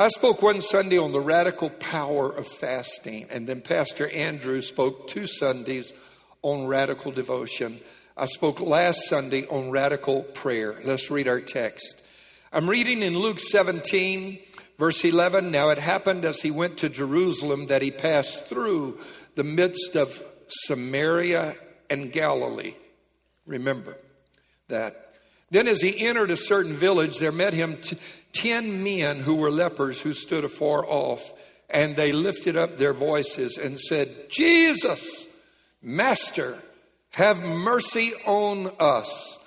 I spoke one Sunday on the radical power of fasting, and then Pastor Andrew spoke two Sundays on radical devotion. I spoke last Sunday on radical prayer. Let's read our text. I'm reading in Luke 17, verse 11. Now it happened as he went to Jerusalem that he passed through the midst of Samaria and Galilee. Remember that. Then, as he entered a certain village, there met him t- ten men who were lepers who stood afar off, and they lifted up their voices and said, Jesus, Master, have mercy on us.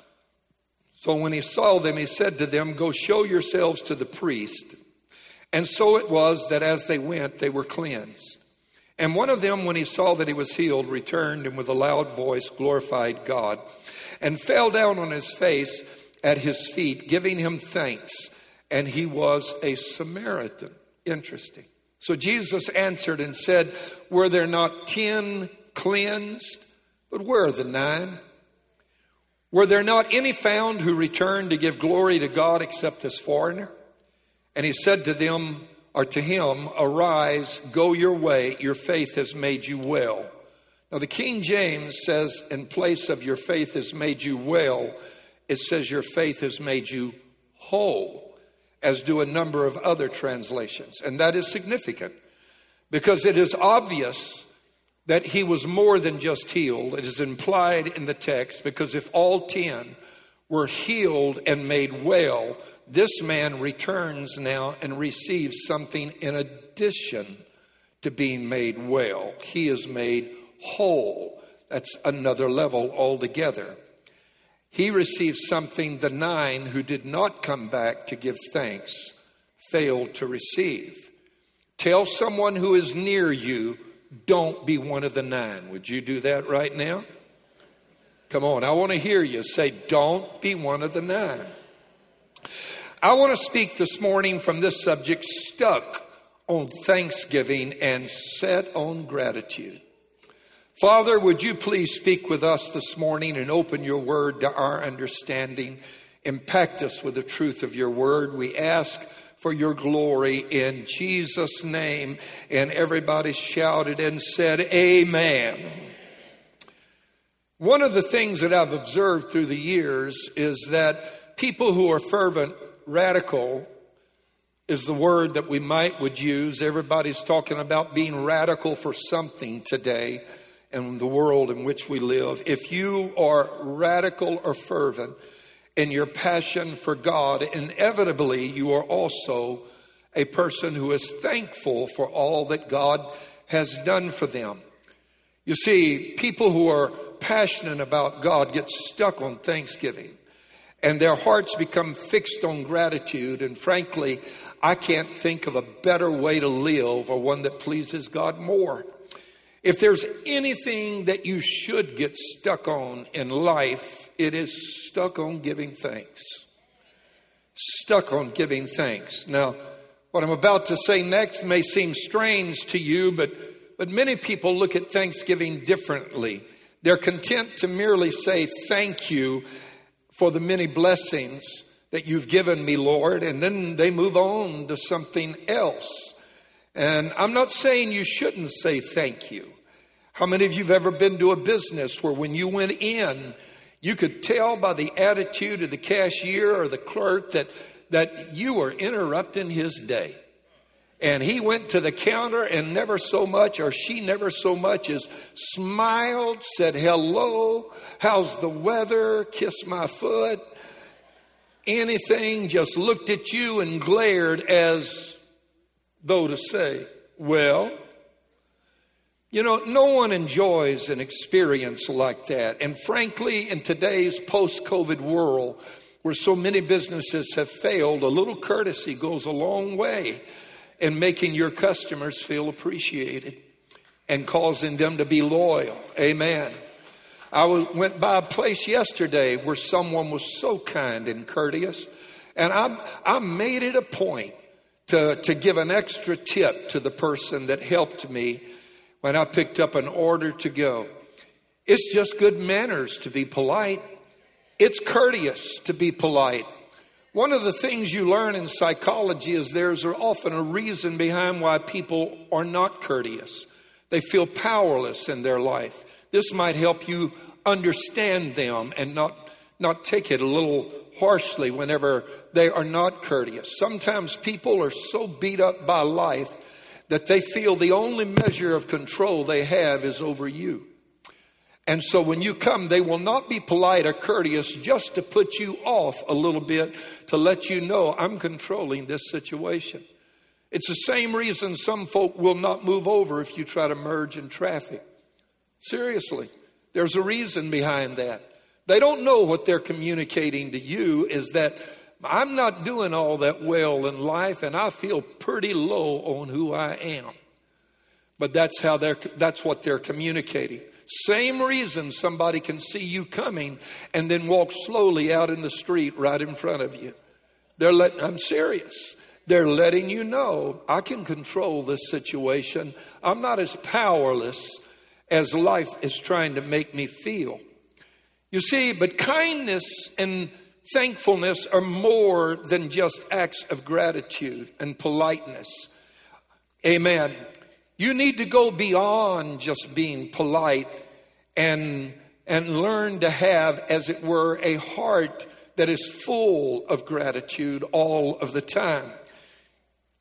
So when he saw them, he said to them, Go show yourselves to the priest. And so it was that as they went, they were cleansed. And one of them, when he saw that he was healed, returned and with a loud voice glorified God and fell down on his face at his feet, giving him thanks. And he was a Samaritan. Interesting. So Jesus answered and said, Were there not ten cleansed? But where are the nine? Were there not any found who returned to give glory to God except this foreigner? And he said to them, or to him, Arise, go your way, your faith has made you well. Now, the King James says, in place of your faith has made you well, it says your faith has made you whole, as do a number of other translations. And that is significant because it is obvious that he was more than just healed. It is implied in the text because if all ten were healed and made well, this man returns now and receives something in addition to being made well. He is made whole. That's another level altogether. He received something the nine who did not come back to give thanks failed to receive. Tell someone who is near you, don't be one of the nine. Would you do that right now? Come on, I want to hear you say, don't be one of the nine. I want to speak this morning from this subject stuck on thanksgiving and set on gratitude. Father, would you please speak with us this morning and open your word to our understanding? Impact us with the truth of your word. We ask for your glory in Jesus' name. And everybody shouted and said, Amen. One of the things that I've observed through the years is that people who are fervent, radical, is the word that we might would use. Everybody's talking about being radical for something today in the world in which we live, if you are radical or fervent in your passion for God, inevitably you are also a person who is thankful for all that God has done for them. You see, people who are passionate about God get stuck on thanksgiving and their hearts become fixed on gratitude. And frankly, I can't think of a better way to live or one that pleases God more. If there's anything that you should get stuck on in life, it is stuck on giving thanks. Stuck on giving thanks. Now, what I'm about to say next may seem strange to you, but, but many people look at Thanksgiving differently. They're content to merely say thank you for the many blessings that you've given me, Lord, and then they move on to something else. And I'm not saying you shouldn't say thank you. How many of you have ever been to a business where when you went in, you could tell by the attitude of the cashier or the clerk that, that you were interrupting his day? And he went to the counter and never so much, or she never so much as smiled, said hello, how's the weather, kissed my foot, anything, just looked at you and glared as though to say, Well, you know, no one enjoys an experience like that. And frankly, in today's post COVID world, where so many businesses have failed, a little courtesy goes a long way in making your customers feel appreciated and causing them to be loyal. Amen. I went by a place yesterday where someone was so kind and courteous, and I, I made it a point to, to give an extra tip to the person that helped me when I picked up an order to go. It's just good manners to be polite. It's courteous to be polite. One of the things you learn in psychology is there's often a reason behind why people are not courteous. They feel powerless in their life. This might help you understand them and not, not take it a little harshly whenever they are not courteous. Sometimes people are so beat up by life that they feel the only measure of control they have is over you. And so when you come, they will not be polite or courteous just to put you off a little bit to let you know I'm controlling this situation. It's the same reason some folk will not move over if you try to merge in traffic. Seriously, there's a reason behind that. They don't know what they're communicating to you is that I'm not doing all that well in life and I feel pretty low on who I am. But that's how they're, that's what they're communicating. Same reason somebody can see you coming and then walk slowly out in the street right in front of you. They're letting, I'm serious. They're letting you know I can control this situation. I'm not as powerless as life is trying to make me feel. You see, but kindness and thankfulness are more than just acts of gratitude and politeness. Amen. You need to go beyond just being polite and, and learn to have, as it were, a heart that is full of gratitude all of the time.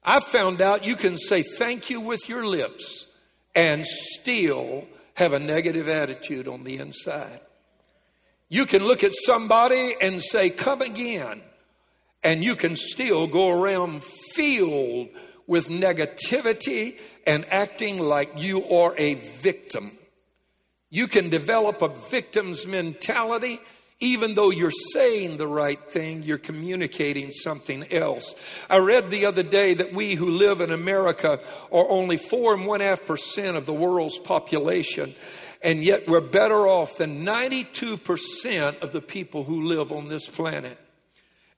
I found out you can say thank you with your lips and still have a negative attitude on the inside. You can look at somebody and say, Come again, and you can still go around filled with negativity and acting like you are a victim. You can develop a victim's mentality. Even though you're saying the right thing, you're communicating something else. I read the other day that we who live in America are only four and one half percent of the world's population, and yet we're better off than 92% of the people who live on this planet.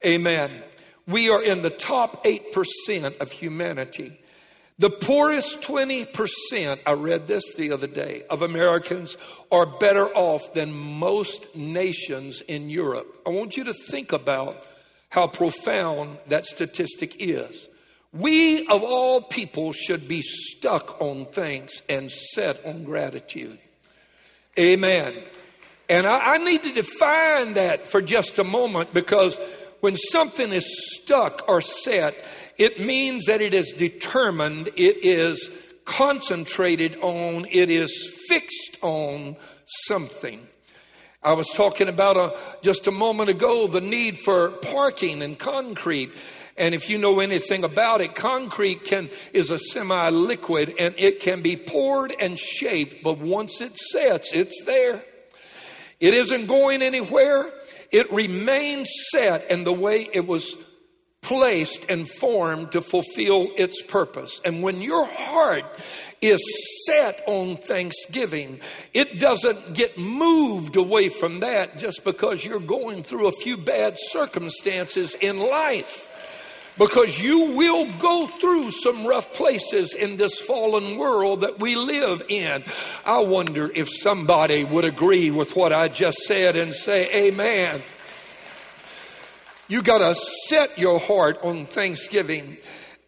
Amen. We are in the top 8% of humanity. The poorest 20%, I read this the other day, of Americans are better off than most nations in Europe. I want you to think about how profound that statistic is. We, of all people, should be stuck on thanks and set on gratitude. Amen. And I, I need to define that for just a moment because when something is stuck or set, it means that it is determined, it is concentrated on, it is fixed on something. I was talking about a, just a moment ago the need for parking and concrete. And if you know anything about it, concrete can, is a semi liquid and it can be poured and shaped, but once it sets, it's there. It isn't going anywhere. It remains set in the way it was placed and formed to fulfill its purpose. And when your heart is set on thanksgiving, it doesn't get moved away from that just because you're going through a few bad circumstances in life. Because you will go through some rough places in this fallen world that we live in. I wonder if somebody would agree with what I just said and say, Amen. You got to set your heart on Thanksgiving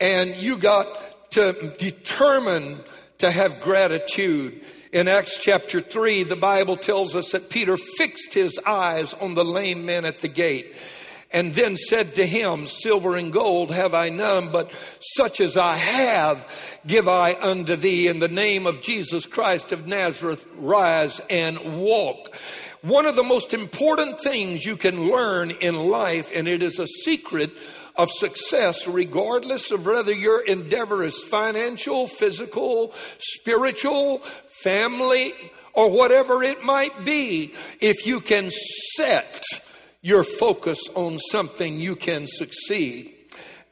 and you got to determine to have gratitude. In Acts chapter 3, the Bible tells us that Peter fixed his eyes on the lame man at the gate and then said to him, Silver and gold have I none, but such as I have give I unto thee. In the name of Jesus Christ of Nazareth, rise and walk. One of the most important things you can learn in life, and it is a secret of success, regardless of whether your endeavor is financial, physical, spiritual, family, or whatever it might be, if you can set your focus on something, you can succeed.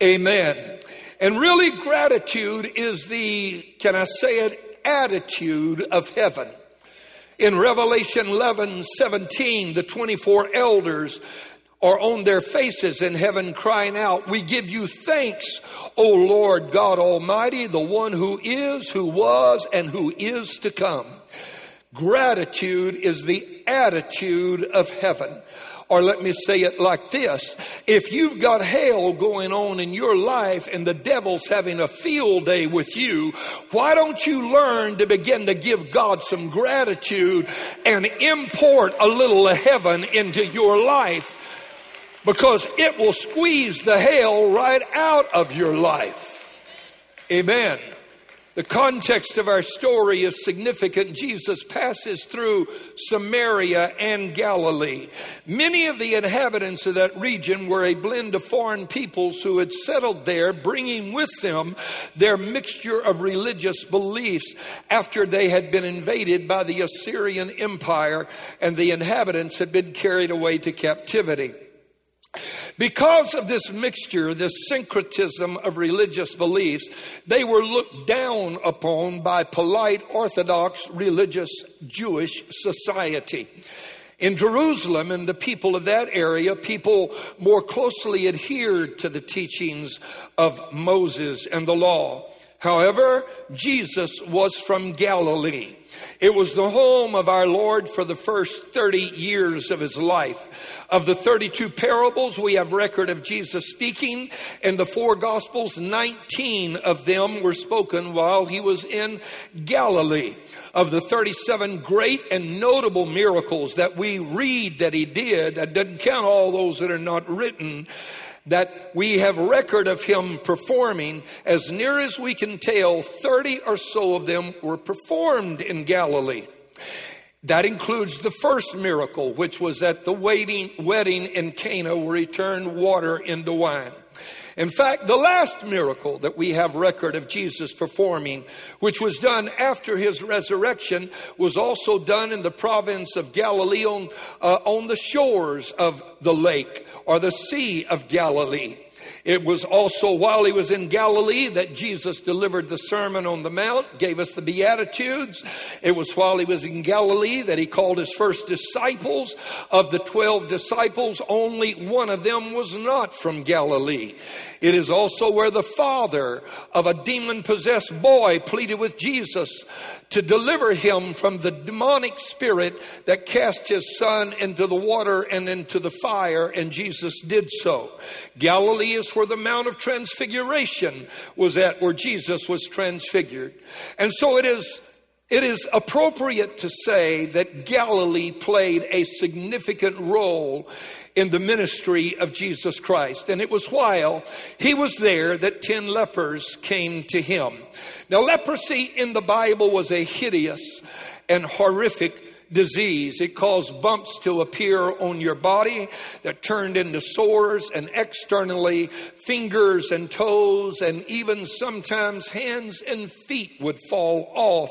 Amen. And really, gratitude is the, can I say it, attitude of heaven. In Revelation 11 17, the 24 elders are on their faces in heaven crying out, We give you thanks, O Lord God Almighty, the one who is, who was, and who is to come. Gratitude is the attitude of heaven. Or let me say it like this if you've got hell going on in your life and the devil's having a field day with you, why don't you learn to begin to give God some gratitude and import a little of heaven into your life? Because it will squeeze the hell right out of your life. Amen. The context of our story is significant. Jesus passes through Samaria and Galilee. Many of the inhabitants of that region were a blend of foreign peoples who had settled there, bringing with them their mixture of religious beliefs after they had been invaded by the Assyrian Empire and the inhabitants had been carried away to captivity. Because of this mixture, this syncretism of religious beliefs, they were looked down upon by polite Orthodox religious Jewish society. In Jerusalem and the people of that area, people more closely adhered to the teachings of Moses and the law. However, Jesus was from Galilee. It was the home of our Lord for the first 30 years of his life. Of the 32 parables, we have record of Jesus speaking. In the four gospels, 19 of them were spoken while he was in Galilee. Of the 37 great and notable miracles that we read that he did, that doesn't count all those that are not written, that we have record of him performing. As near as we can tell, 30 or so of them were performed in Galilee. That includes the first miracle, which was at the wedding, wedding in Cana where he turned water into wine. In fact, the last miracle that we have record of Jesus performing, which was done after his resurrection, was also done in the province of Galilee on, uh, on the shores of the lake or the Sea of Galilee. It was also while he was in Galilee that Jesus delivered the Sermon on the Mount, gave us the Beatitudes. It was while he was in Galilee that he called his first disciples. Of the 12 disciples, only one of them was not from Galilee. It is also where the father of a demon possessed boy pleaded with Jesus to deliver him from the demonic spirit that cast his son into the water and into the fire, and Jesus did so. Galilee is where the Mount of Transfiguration was at, where Jesus was transfigured. And so it is it is appropriate to say that Galilee played a significant role in the ministry of Jesus Christ. And it was while he was there that 10 lepers came to him. Now, leprosy in the Bible was a hideous and horrific disease. It caused bumps to appear on your body that turned into sores, and externally, fingers and toes, and even sometimes hands and feet would fall off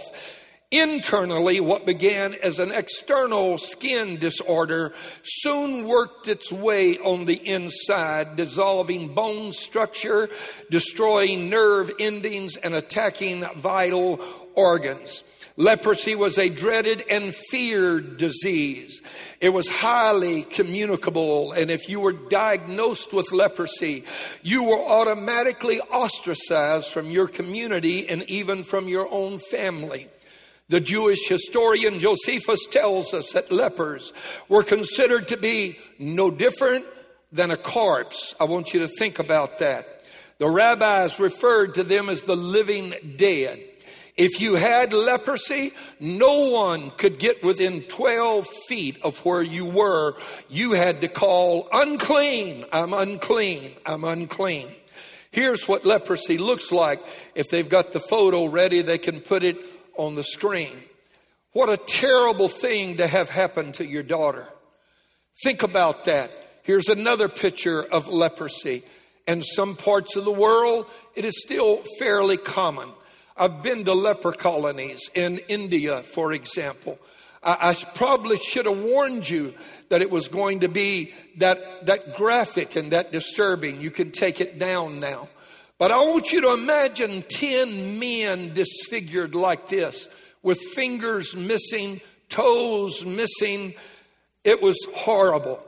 Internally, what began as an external skin disorder soon worked its way on the inside, dissolving bone structure, destroying nerve endings, and attacking vital organs. Leprosy was a dreaded and feared disease. It was highly communicable, and if you were diagnosed with leprosy, you were automatically ostracized from your community and even from your own family. The Jewish historian Josephus tells us that lepers were considered to be no different than a corpse. I want you to think about that. The rabbis referred to them as the living dead. If you had leprosy, no one could get within 12 feet of where you were. You had to call, unclean, I'm unclean, I'm unclean. Here's what leprosy looks like. If they've got the photo ready, they can put it on the screen. What a terrible thing to have happened to your daughter. Think about that. Here's another picture of leprosy. In some parts of the world, it is still fairly common. I've been to leper colonies in India, for example. I, probably should have warned you that it was going to be that, that graphic and that disturbing. You can take it down now. But I want you to imagine 10 men disfigured like this, with fingers missing, toes missing. It was horrible.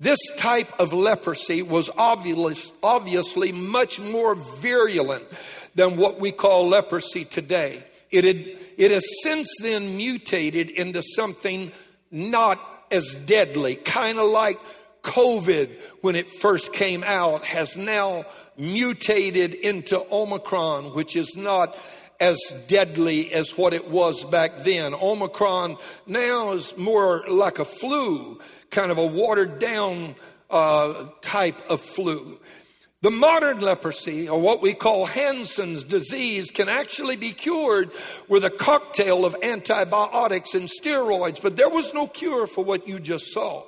This type of leprosy was obvious, obviously much more virulent than what we call leprosy today. It, had, it has since then mutated into something not as deadly, kind of like COVID, when it first came out, has now mutated into Omicron, which is not as deadly as what it was back then. Omicron now is more like a flu, kind of a watered down uh, type of flu. The modern leprosy, or what we call Hansen's disease, can actually be cured with a cocktail of antibiotics and steroids, but there was no cure for what you just saw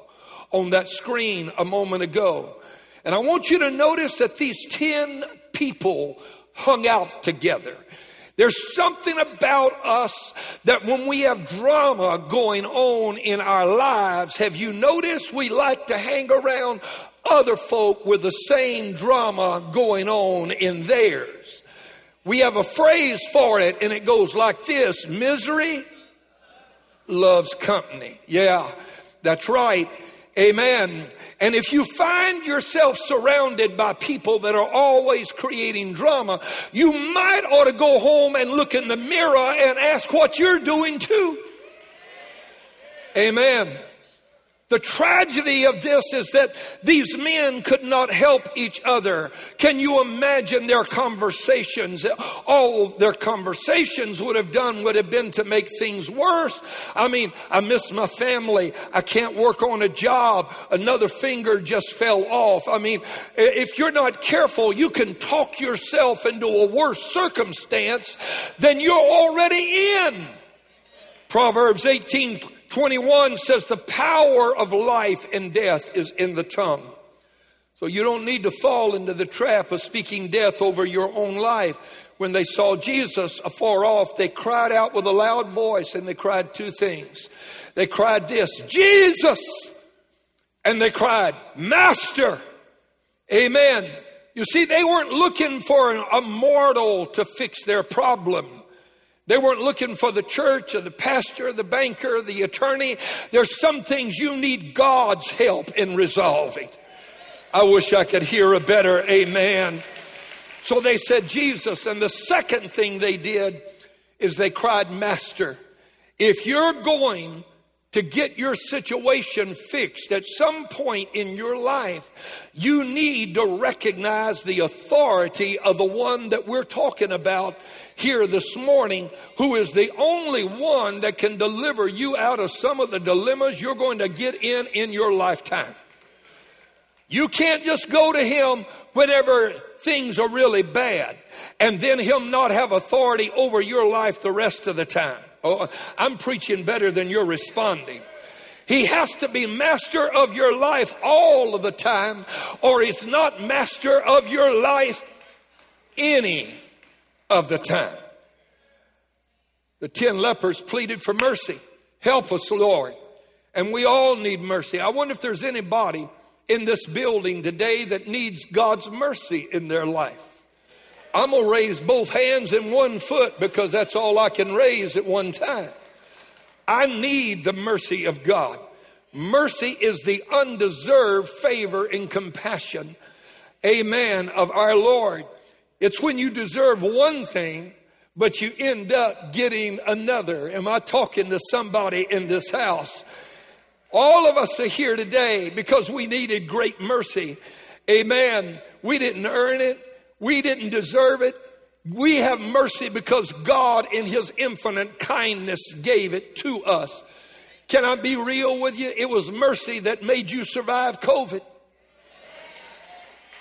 on that screen a moment ago. And I want you to notice that these 10 people hung out together. There's something about us that when we have drama going on in our lives, have you noticed we like to hang around other folk with the same drama going on in theirs? We have a phrase for it and it goes like this misery loves company. Yeah, that's right. Amen. And if you find yourself surrounded by people that are always creating drama, you might ought to go home and look in the mirror and ask what you're doing too. Amen. The tragedy of this is that these men could not help each other. Can you imagine their conversations? All their conversations would have done would have been to make things worse. I mean, I miss my family. I can't work on a job. Another finger just fell off. I mean, if you're not careful, you can talk yourself into a worse circumstance than you're already in. Proverbs 18 21 says the power of life and death is in the tongue. So you don't need to fall into the trap of speaking death over your own life. When they saw Jesus afar off, they cried out with a loud voice and they cried two things. They cried this, Jesus! And they cried, Master! Amen. You see, they weren't looking for a mortal to fix their problem. They weren't looking for the church or the pastor, or the banker, or the attorney. There's some things you need God's help in resolving. I wish I could hear a better amen. So they said, Jesus. And the second thing they did is they cried, Master. If you're going to get your situation fixed at some point in your life, you need to recognize the authority of the one that we're talking about here this morning who is the only one that can deliver you out of some of the dilemmas you're going to get in in your lifetime. You can't just go to him whenever things are really bad and then him not have authority over your life the rest of the time. Oh, I'm preaching better than you're responding. He has to be master of your life all of the time, or he's not master of your life any of the time. The ten lepers pleaded for mercy. Help us, Lord. And we all need mercy. I wonder if there's anybody in this building today that needs God's mercy in their life. I'm going to raise both hands and one foot because that's all I can raise at one time. I need the mercy of God. Mercy is the undeserved favor and compassion, amen, of our Lord. It's when you deserve one thing, but you end up getting another. Am I talking to somebody in this house? All of us are here today because we needed great mercy. Amen. We didn't earn it. We didn't deserve it. We have mercy because God, in His infinite kindness, gave it to us. Can I be real with you? It was mercy that made you survive COVID.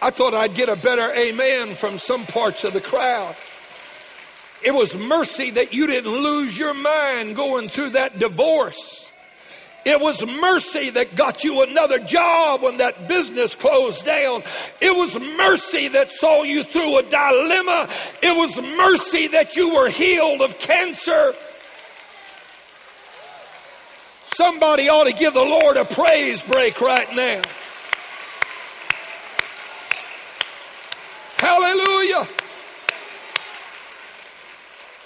I thought I'd get a better amen from some parts of the crowd. It was mercy that you didn't lose your mind going through that divorce. It was mercy that got you another job when that business closed down. It was mercy that saw you through a dilemma. It was mercy that you were healed of cancer. Somebody ought to give the Lord a praise break right now. Hallelujah.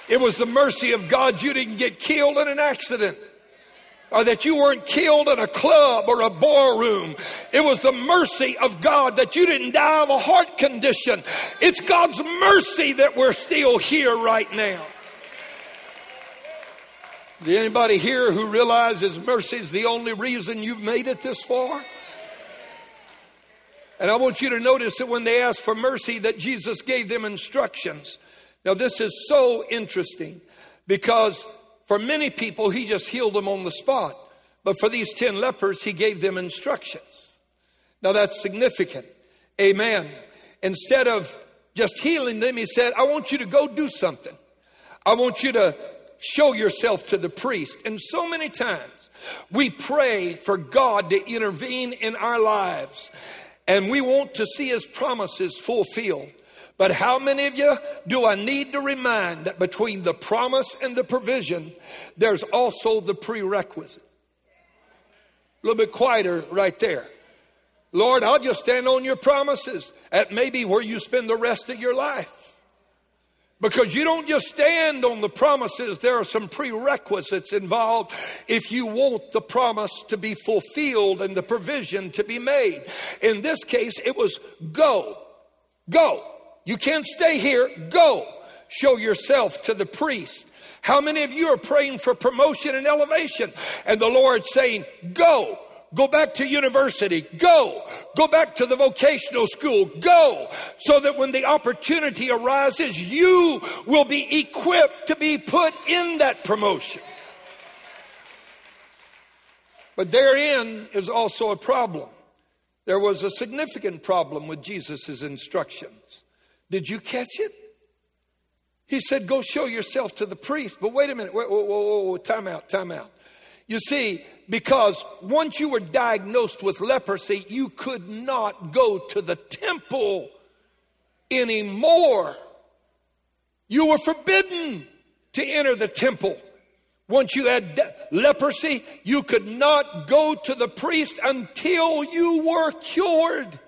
It was the mercy of God you didn't get killed in an accident or that you weren't killed in a club or a barroom. It was the mercy of God that you didn't die of a heart condition. It's God's mercy that we're still here right now. Is anybody here who realizes mercy is the only reason you've made it this far? And I want you to notice that when they asked for mercy, that Jesus gave them instructions. Now, this is so interesting because for many people, he just healed them on the spot. But for these 10 lepers, he gave them instructions. Now, that's significant. Amen. Instead of just healing them, he said, I want you to go do something. I want you to show yourself to the priest. And so many times we pray for God to intervene in our lives and we want to see his promises fulfilled. But how many of you do I need to remind that between the promise and the provision, there's also the prerequisite? A little bit quieter right there. Lord, I'll just stand on your promises at maybe where you spend the rest of your life. Because you don't just stand on the promises, there are some prerequisites involved if you want the promise to be fulfilled and the provision to be made. In this case, it was go, go. You can't stay here, go. Show yourself to the priest. How many of you are praying for promotion and elevation? And the Lord saying, go. Go back to university. Go. Go back to the vocational school. Go. So that when the opportunity arises, you will be equipped to be put in that promotion. But therein is also a problem. There was a significant problem with Jesus' instructions. Did you catch it? He said, Go show yourself to the priest. But wait a minute. Whoa, whoa, whoa, whoa, time out, time out. You see, because once you were diagnosed with leprosy, you could not go to the temple anymore. You were forbidden to enter the temple. Once you had de- leprosy, you could not go to the priest until you were cured.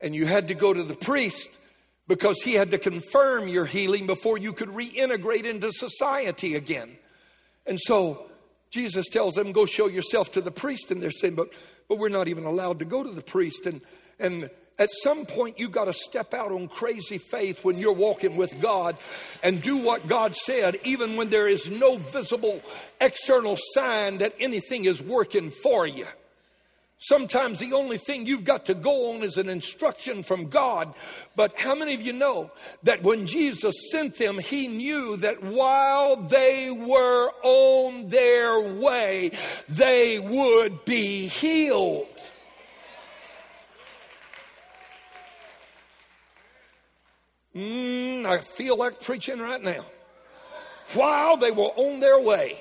And you had to go to the priest because he had to confirm your healing before you could reintegrate into society again. And so Jesus tells them, go show yourself to the priest. And they're saying, but, but we're not even allowed to go to the priest. And, and at some point, you got to step out on crazy faith when you're walking with God and do what God said, even when there is no visible external sign that anything is working for you. Sometimes the only thing you've got to go on is an instruction from God. But how many of you know that when Jesus sent them, he knew that while they were on their way, they would be healed? Mm, I feel like preaching right now. While they were on their way,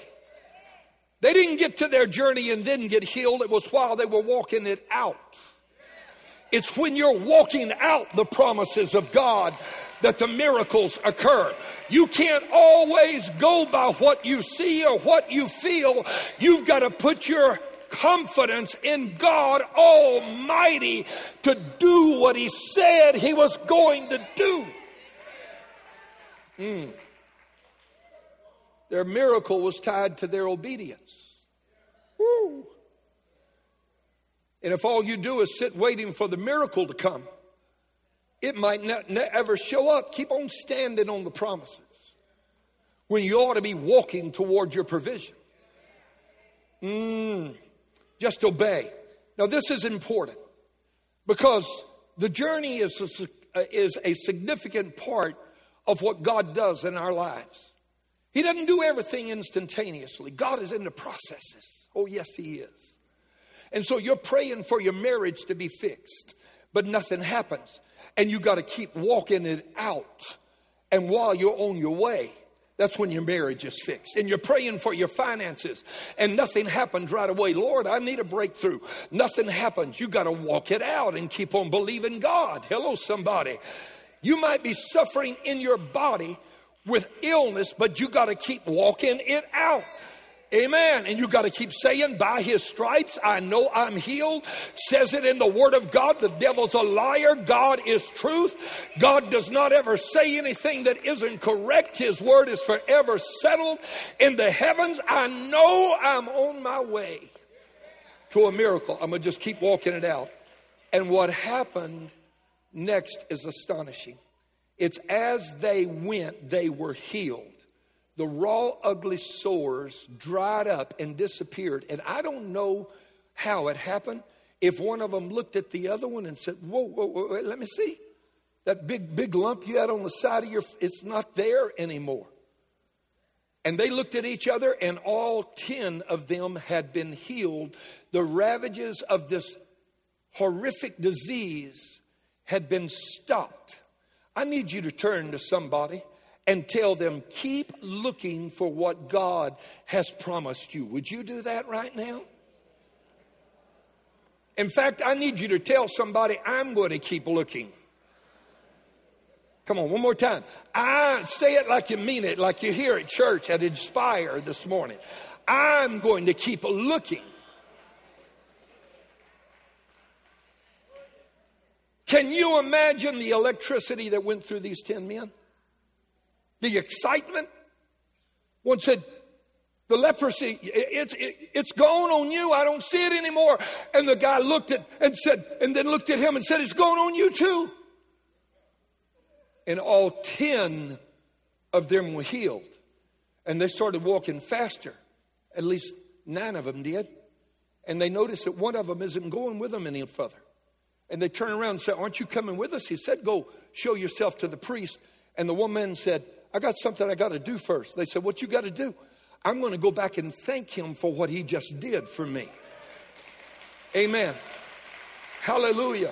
they didn't get to their journey and then get healed. It was while they were walking it out. It's when you're walking out the promises of God that the miracles occur. You can't always go by what you see or what you feel. You've got to put your confidence in God Almighty to do what He said He was going to do. Mm. Their miracle was tied to their obedience. Woo. And if all you do is sit waiting for the miracle to come, it might not, ever show up. Keep on standing on the promises when you ought to be walking toward your provision. Mm, just obey. Now, this is important because the journey is a, is a significant part of what God does in our lives. He doesn't do everything instantaneously. God is in the processes. Oh, yes, He is. And so you're praying for your marriage to be fixed, but nothing happens. And you got to keep walking it out. And while you're on your way, that's when your marriage is fixed. And you're praying for your finances, and nothing happens right away. Lord, I need a breakthrough. Nothing happens. You got to walk it out and keep on believing God. Hello, somebody. You might be suffering in your body with illness, but you got to keep walking it out. Amen. And you got to keep saying, by his stripes, I know I'm healed. Says it in the word of God. The devil's a liar. God is truth. God does not ever say anything that isn't correct. His word is forever settled in the heavens. I know I'm on my way to a miracle. I'm going to just keep walking it out. And what happened next is astonishing. It's as they went, they were healed. The raw, ugly sores dried up and disappeared. And I don't know how it happened. if one of them looked at the other one and said, Whoa, whoa, whoa, let me see. That big, big lump you had on the side of your, it's not there anymore. And they looked at each other, and all 10 of them had been healed. The ravages of this horrific disease had been stopped. I need you to turn to somebody and tell them, keep looking for what God has promised you. Would you do that right now? In fact, I need you to tell somebody, I'm going to keep looking. Come on, one more time. I say it like you mean it, like you hear at church at Inspire this morning. I'm going to keep looking. Can you imagine the electricity that went through these 10 men? The excitement? One said, the leprosy, it's, it, it's gone on you. I don't see it anymore. And the guy looked at and said, and then looked at him and said, It's gone on you too and all 10 of them were healed. And they started walking faster. At least nine of them did. And they noticed that one of them isn't going with them any further. And they turn around and say, Aren't you coming with us? He said, Go show yourself to the priest. And the woman said, I got something I got to do first. They said, What you got to do? I'm going to go back and thank him for what he just did for me. Amen. Hallelujah.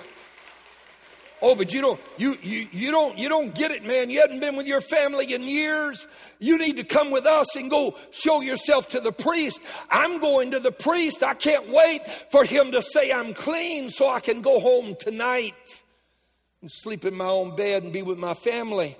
Oh, but you don't, you, you, you don't, you don't get it, man. You hadn't been with your family in years. You need to come with us and go show yourself to the priest. I'm going to the priest. I can't wait for him to say I'm clean so I can go home tonight and sleep in my own bed and be with my family.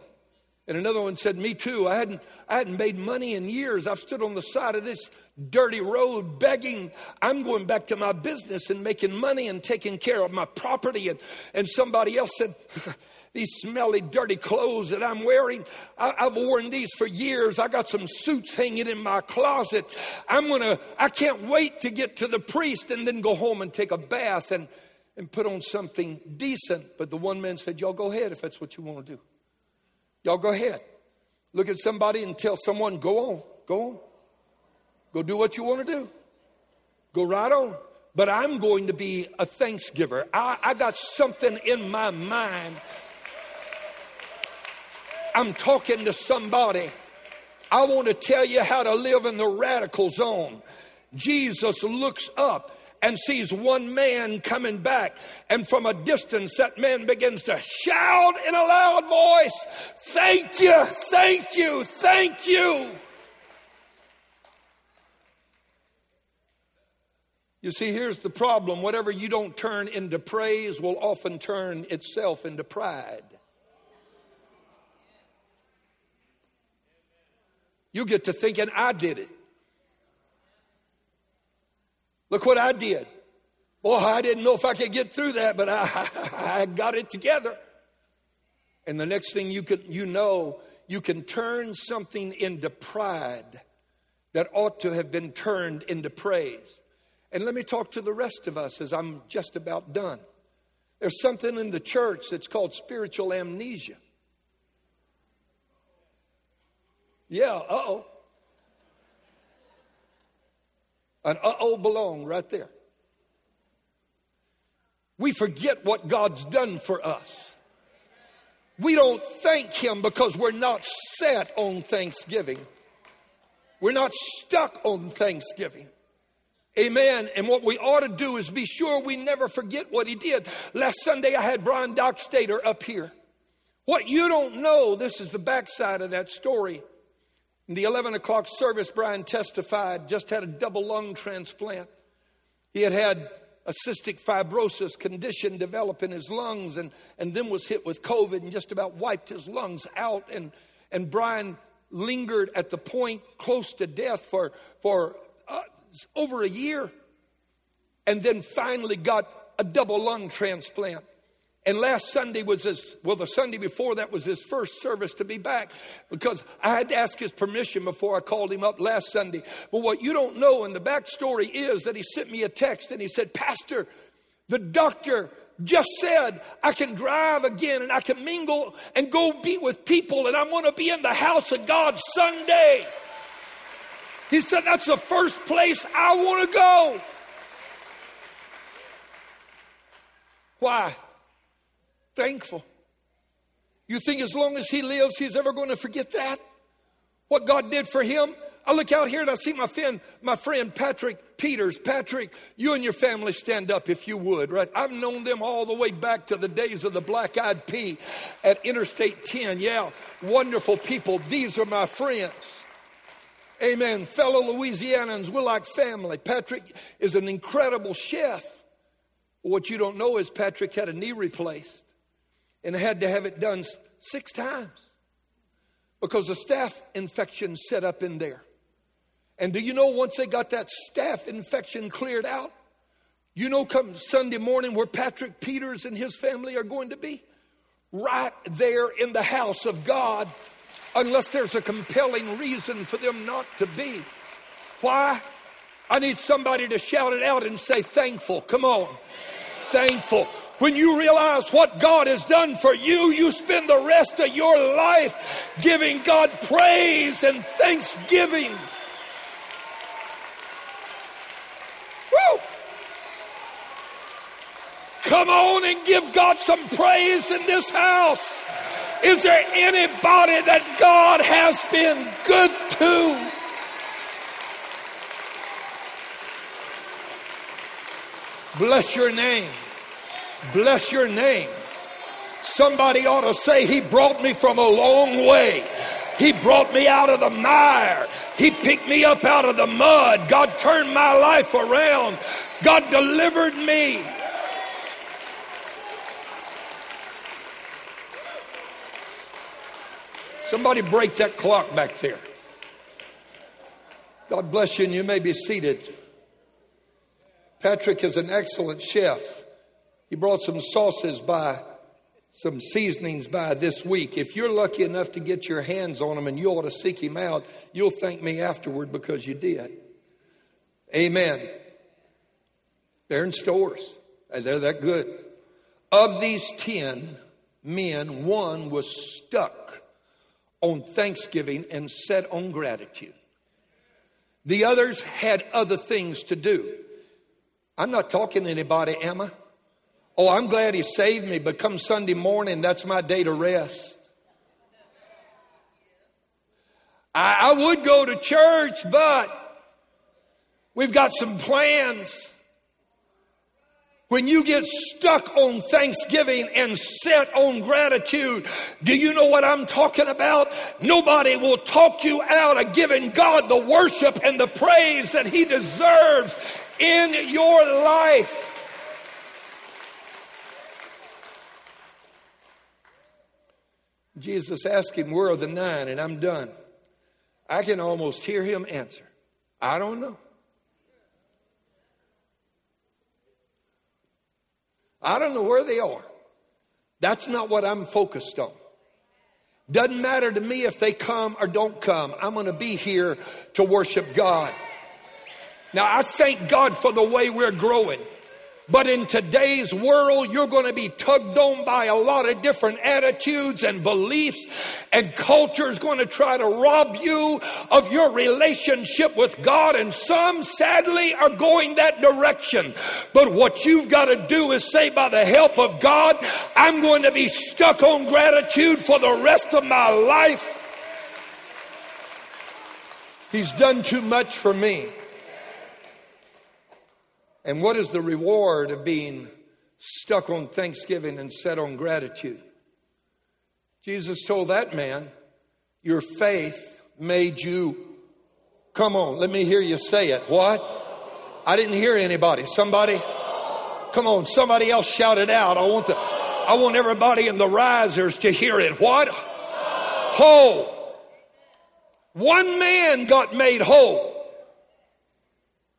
And another one said, Me too. I hadn't, I hadn't made money in years. I've stood on the side of this dirty road begging. I'm going back to my business and making money and taking care of my property. And, and somebody else said, These smelly, dirty clothes that I'm wearing, I, I've worn these for years. I got some suits hanging in my closet. I'm gonna, I can't wait to get to the priest and then go home and take a bath and, and put on something decent. But the one man said, Y'all go ahead if that's what you want to do. Y'all go ahead. Look at somebody and tell someone, Go on, go on. Go do what you want to do. Go right on. But I'm going to be a thanksgiver. I, I got something in my mind. I'm talking to somebody. I want to tell you how to live in the radical zone. Jesus looks up and sees one man coming back. And from a distance, that man begins to shout in a loud voice, Thank you, thank you, thank you. You see, here's the problem whatever you don't turn into praise will often turn itself into pride. You get to thinking, I did it. Look what I did. Boy, I didn't know if I could get through that, but I, I got it together. And the next thing you could you know, you can turn something into pride that ought to have been turned into praise. And let me talk to the rest of us as I'm just about done. There's something in the church that's called spiritual amnesia. Yeah, oh. An uh oh belong right there. We forget what God's done for us. We don't thank Him because we're not set on Thanksgiving. We're not stuck on Thanksgiving. Amen. And what we ought to do is be sure we never forget what he did. Last Sunday, I had Brian Dockstader up here. What you don't know, this is the backside of that story. In the 11 o'clock service, Brian testified, just had a double lung transplant. He had had a cystic fibrosis condition develop in his lungs and, and then was hit with COVID and just about wiped his lungs out. And, and Brian lingered at the point close to death for, for uh, over a year and then finally got a double lung transplant. And last Sunday was his, well, the Sunday before that was his first service to be back because I had to ask his permission before I called him up last Sunday. But what you don't know, and the backstory is that he sent me a text and he said, Pastor, the doctor just said I can drive again and I can mingle and go be with people and I want to be in the house of God Sunday. He said, That's the first place I want to go. Why? Thankful. You think as long as he lives, he's ever going to forget that? What God did for him? I look out here and I see my friend, my friend Patrick Peters. Patrick, you and your family stand up if you would, right? I've known them all the way back to the days of the black eyed pea at Interstate 10. Yeah, wonderful people. These are my friends. Amen. Fellow Louisianans, we're like family. Patrick is an incredible chef. What you don't know is Patrick had a knee replaced and had to have it done six times because a staph infection set up in there. And do you know once they got that staph infection cleared out, you know, come Sunday morning where Patrick Peters and his family are going to be? Right there in the house of God, unless there's a compelling reason for them not to be. Why? I need somebody to shout it out and say, thankful. Come on. Thankful. When you realize what God has done for you, you spend the rest of your life giving God praise and thanksgiving. Woo! Come on and give God some praise in this house. Is there anybody that God has been good to? Bless your name. Bless your name. Somebody ought to say, He brought me from a long way. He brought me out of the mire. He picked me up out of the mud. God turned my life around. God delivered me. Somebody break that clock back there. God bless you, and you may be seated. Patrick is an excellent chef. He brought some sauces by some seasonings by this week. If you're lucky enough to get your hands on them and you ought to seek him out, you'll thank me afterward because you did. Amen. They're in stores. They're that good. Of these 10 men, one was stuck on thanksgiving and set on gratitude. The others had other things to do. I'm not talking to anybody, am I? Oh, I'm glad he saved me, but come Sunday morning, that's my day to rest. I, I would go to church, but we've got some plans. When you get stuck on thanksgiving and set on gratitude, do you know what I'm talking about? Nobody will talk you out of giving God the worship and the praise that He deserves in your life. Jesus asked him, Where are the nine? And I'm done. I can almost hear him answer, I don't know. I don't know where they are. That's not what I'm focused on. Doesn't matter to me if they come or don't come. I'm going to be here to worship God. Now, I thank God for the way we're growing. But in today's world, you're going to be tugged on by a lot of different attitudes and beliefs, and culture is going to try to rob you of your relationship with God. And some, sadly, are going that direction. But what you've got to do is say, by the help of God, I'm going to be stuck on gratitude for the rest of my life. He's done too much for me. And what is the reward of being stuck on thanksgiving and set on gratitude? Jesus told that man, Your faith made you. Come on, let me hear you say it. What? I didn't hear anybody. Somebody? Come on, somebody else shout it out. I want the I want everybody in the risers to hear it. What? Whole. One man got made whole.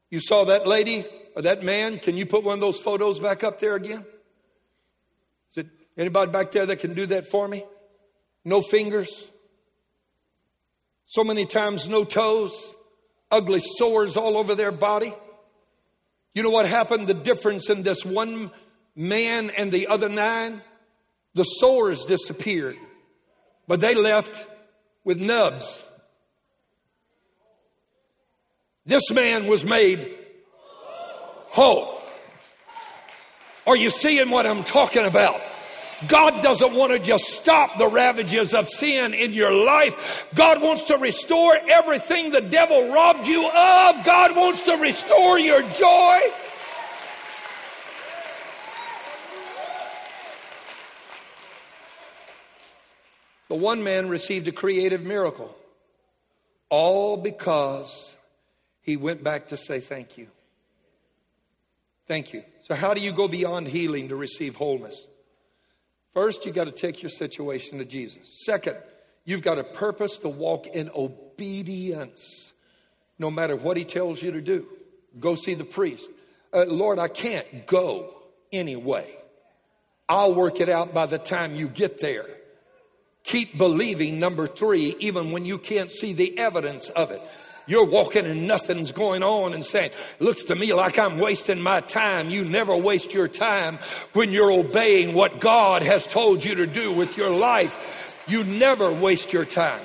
You saw that lady or that man, can you put one of those photos back up there again? Is it anybody back there that can do that for me? No fingers. So many times, no toes. Ugly sores all over their body. You know what happened? The difference in this one man and the other nine? The sores disappeared, but they left with nubs. This man was made whole. Are you seeing what I'm talking about? God doesn't want to just stop the ravages of sin in your life. God wants to restore everything the devil robbed you of. God wants to restore your joy. The one man received a creative miracle, all because he went back to say thank you. Thank you. So, how do you go beyond healing to receive wholeness? First, you've got to take your situation to Jesus. Second, you've got a purpose to walk in obedience, no matter what he tells you to do. Go see the priest. Uh, Lord, I can't go anyway. I'll work it out by the time you get there. Keep believing, number three, even when you can't see the evidence of it. You're walking and nothing's going on and saying, looks to me like I'm wasting my time. You never waste your time when you're obeying what God has told you to do with your life. You never waste your time.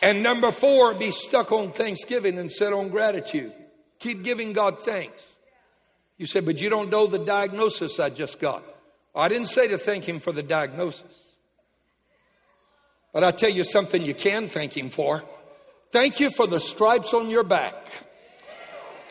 And number four, be stuck on thanksgiving and set on gratitude. Keep giving God thanks. You said, but you don't know the diagnosis I just got. I didn't say to thank Him for the diagnosis. But I tell you something you can thank Him for. Thank you for the stripes on your back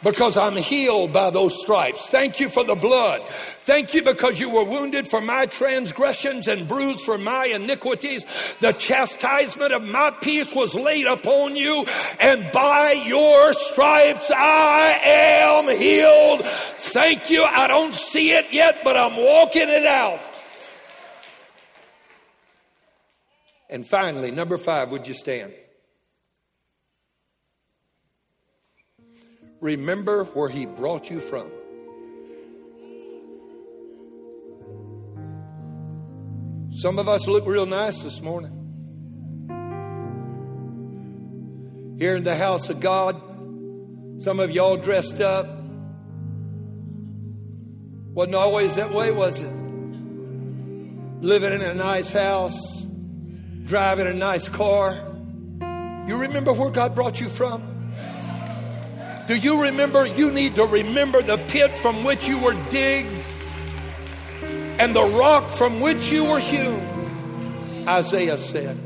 because I'm healed by those stripes. Thank you for the blood. Thank you because you were wounded for my transgressions and bruised for my iniquities. The chastisement of my peace was laid upon you, and by your stripes I am healed. Thank you. I don't see it yet, but I'm walking it out. And finally, number five, would you stand? Remember where He brought you from. Some of us look real nice this morning. Here in the house of God, some of y'all dressed up. Wasn't always that way, was it? Living in a nice house, driving a nice car. You remember where God brought you from? Do you remember? You need to remember the pit from which you were digged and the rock from which you were hewn. Isaiah said,